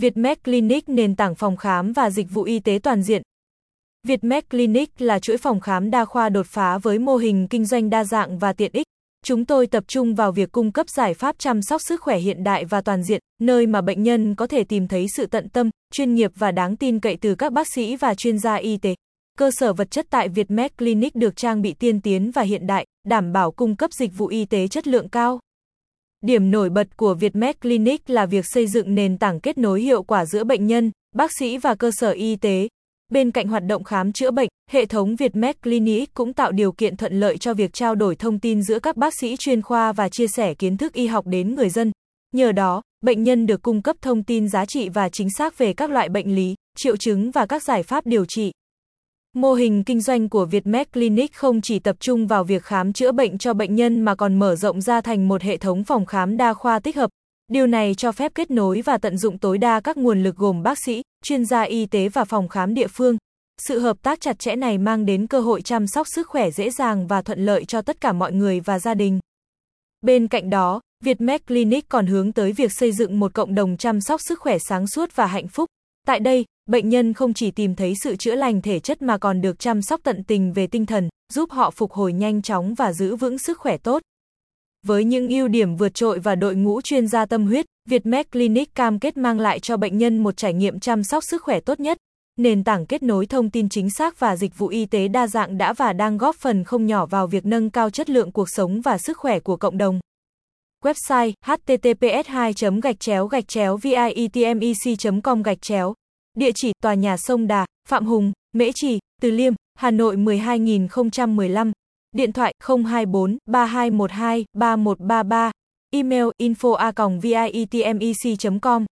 Vietmed Clinic nền tảng phòng khám và dịch vụ y tế toàn diện. Vietmed Clinic là chuỗi phòng khám đa khoa đột phá với mô hình kinh doanh đa dạng và tiện ích. Chúng tôi tập trung vào việc cung cấp giải pháp chăm sóc sức khỏe hiện đại và toàn diện, nơi mà bệnh nhân có thể tìm thấy sự tận tâm, chuyên nghiệp và đáng tin cậy từ các bác sĩ và chuyên gia y tế. Cơ sở vật chất tại Vietmed Clinic được trang bị tiên tiến và hiện đại, đảm bảo cung cấp dịch vụ y tế chất lượng cao. Điểm nổi bật của Vietmed Clinic là việc xây dựng nền tảng kết nối hiệu quả giữa bệnh nhân, bác sĩ và cơ sở y tế. Bên cạnh hoạt động khám chữa bệnh, hệ thống Vietmed Clinic cũng tạo điều kiện thuận lợi cho việc trao đổi thông tin giữa các bác sĩ chuyên khoa và chia sẻ kiến thức y học đến người dân. Nhờ đó, bệnh nhân được cung cấp thông tin giá trị và chính xác về các loại bệnh lý, triệu chứng và các giải pháp điều trị. Mô hình kinh doanh của Vietmed Clinic không chỉ tập trung vào việc khám chữa bệnh cho bệnh nhân mà còn mở rộng ra thành một hệ thống phòng khám đa khoa tích hợp. Điều này cho phép kết nối và tận dụng tối đa các nguồn lực gồm bác sĩ, chuyên gia y tế và phòng khám địa phương. Sự hợp tác chặt chẽ này mang đến cơ hội chăm sóc sức khỏe dễ dàng và thuận lợi cho tất cả mọi người và gia đình. Bên cạnh đó, Vietmed Clinic còn hướng tới việc xây dựng một cộng đồng chăm sóc sức khỏe sáng suốt và hạnh phúc. Tại đây, bệnh nhân không chỉ tìm thấy sự chữa lành thể chất mà còn được chăm sóc tận tình về tinh thần, giúp họ phục hồi nhanh chóng và giữ vững sức khỏe tốt. Với những ưu điểm vượt trội và đội ngũ chuyên gia tâm huyết, Vietmed Clinic cam kết mang lại cho bệnh nhân một trải nghiệm chăm sóc sức khỏe tốt nhất. Nền tảng kết nối thông tin chính xác và dịch vụ y tế đa dạng đã và đang góp phần không nhỏ vào việc nâng cao chất lượng cuộc sống và sức khỏe của cộng đồng. Website https 2 gạch chéo gạch chéo vietmec com gạch chéo Địa chỉ tòa nhà Sông Đà, Phạm Hùng, Mễ Trì, Từ Liêm, Hà Nội 12015. Điện thoại 024 3212 3133. Email info a vietmec com